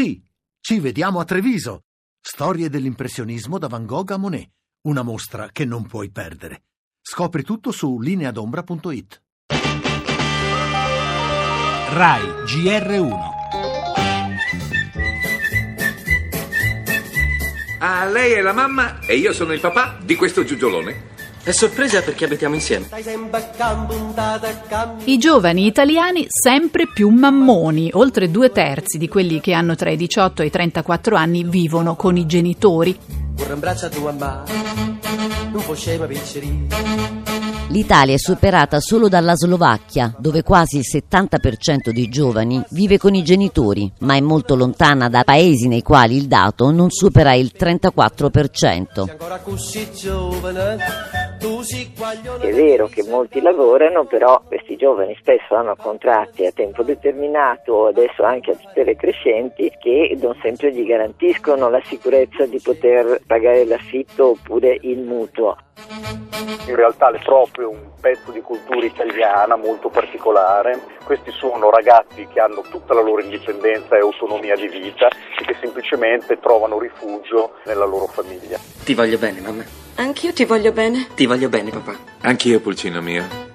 Sì, ci vediamo a Treviso. Storie dell'impressionismo da Van Gogh a Monet. Una mostra che non puoi perdere. Scopri tutto su lineadombra.it. RAI GR1 Ah, lei è la mamma e io sono il papà di questo giugiolone. È sorpresa perché abitiamo insieme. I giovani italiani sempre più mammoni. Oltre due terzi di quelli che hanno tra i 18 e i 34 anni vivono con i genitori. Vorrei un braccio a tua mamma, non scema picceri. L'Italia è superata solo dalla Slovacchia, dove quasi il 70% dei giovani vive con i genitori, ma è molto lontana da paesi nei quali il dato non supera il 34%. È vero che molti lavorano, però questi giovani spesso hanno contratti a tempo determinato, adesso anche a tutele crescenti, che non sempre gli garantiscono la sicurezza di poter pagare l'affitto oppure il mutuo. In realtà è proprio un pezzo di cultura italiana molto particolare. Questi sono ragazzi che hanno tutta la loro indipendenza e autonomia di vita e che semplicemente trovano rifugio nella loro famiglia. Ti voglio bene, mamma. Anch'io ti voglio bene. Ti voglio bene, papà. Anch'io, pulcino mio.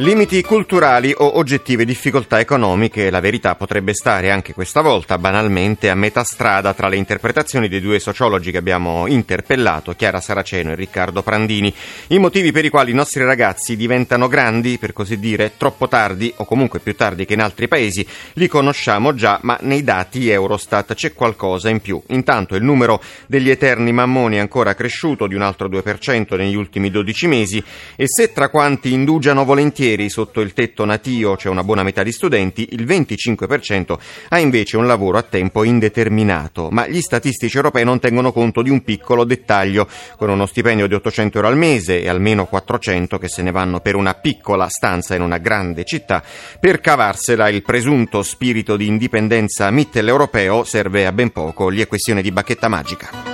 Limiti culturali o oggettive difficoltà economiche, la verità potrebbe stare anche questa volta banalmente a metà strada tra le interpretazioni dei due sociologi che abbiamo interpellato, Chiara Saraceno e Riccardo Prandini. I motivi per i quali i nostri ragazzi diventano grandi, per così dire, troppo tardi o comunque più tardi che in altri paesi, li conosciamo già, ma nei dati Eurostat c'è qualcosa in più. Intanto il numero degli eterni mammoni è ancora cresciuto di un altro 2% negli ultimi 12 mesi e se tra quanti indugiano volentieri ieri sotto il tetto natio c'è una buona metà di studenti, il 25% ha invece un lavoro a tempo indeterminato. Ma gli statistici europei non tengono conto di un piccolo dettaglio, con uno stipendio di 800 euro al mese e almeno 400 che se ne vanno per una piccola stanza in una grande città, per cavarsela il presunto spirito di indipendenza mitteleuropeo serve a ben poco, gli è questione di bacchetta magica.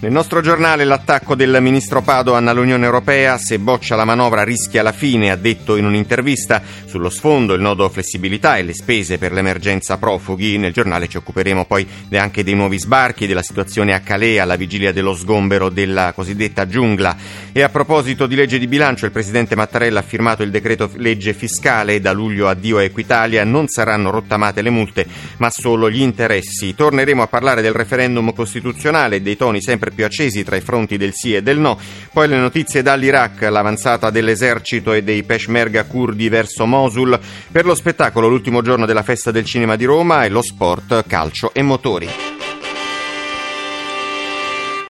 Nel nostro giornale l'attacco del ministro Padoan all'Unione Europea, se boccia la manovra rischia la fine, ha detto in un'intervista. Sullo sfondo il nodo flessibilità e le spese per l'emergenza profughi. Nel giornale ci occuperemo poi anche dei nuovi sbarchi, della situazione a Calais alla vigilia dello sgombero della cosiddetta giungla. E a proposito di legge di bilancio, il presidente Mattarella ha firmato il decreto legge fiscale. Da luglio addio a Equitalia non saranno rottamate le multe, ma solo gli interessi. Torneremo a parlare del referendum costituzionale e dei toni sempre più accesi tra i fronti del sì e del no. Poi le notizie dall'Iraq, l'avanzata dell'esercito e dei peshmerga kurdi verso Mosul. Per lo spettacolo l'ultimo giorno della festa del cinema di Roma e lo sport, calcio e motori.